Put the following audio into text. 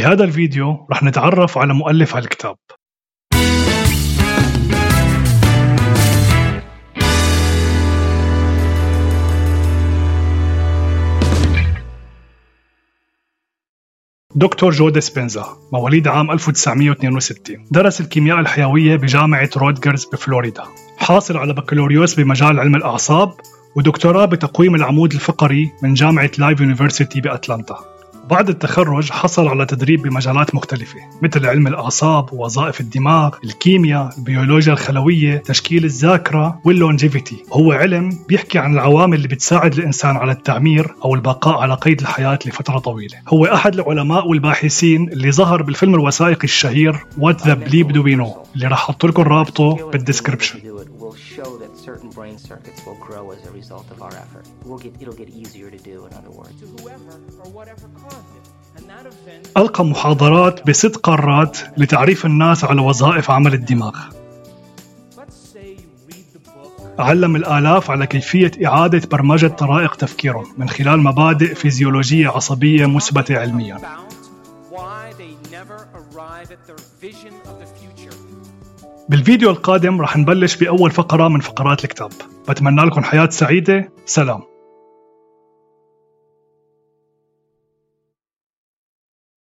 بهذا الفيديو رح نتعرف على مؤلف هالكتاب. دكتور جو ديسبنزا مواليد عام 1962 درس الكيمياء الحيوية بجامعة روتجرز بفلوريدا. حاصل على بكالوريوس بمجال علم الأعصاب ودكتوراه بتقويم العمود الفقري من جامعة Life University بأتلانتا. بعد التخرج حصل على تدريب بمجالات مختلفة مثل علم الأعصاب ووظائف الدماغ الكيمياء البيولوجيا الخلوية تشكيل الذاكرة وال longevity. هو علم بيحكي عن العوامل اللي بتساعد الإنسان على التعمير أو البقاء على قيد الحياة لفترة طويلة. هو أحد العلماء والباحثين اللي ظهر بالفيلم الوثائقي الشهير What the Bleep Do We Know اللي راح أحط لكم رابطه بال description certain brain circuits will grow as a result of our effort. We'll get, it'll get easier to do, in other words. To whoever or whatever caused it. ألقى محاضرات بست قارات لتعريف الناس على وظائف عمل الدماغ علم الآلاف على كيفية إعادة برمجة طرائق تفكيرهم من خلال مبادئ فيزيولوجية عصبية مثبتة علميا بالفيديو القادم رح نبلش بأول فقرة من فقرات الكتاب. بتمنى لكم حياة سعيدة. سلام.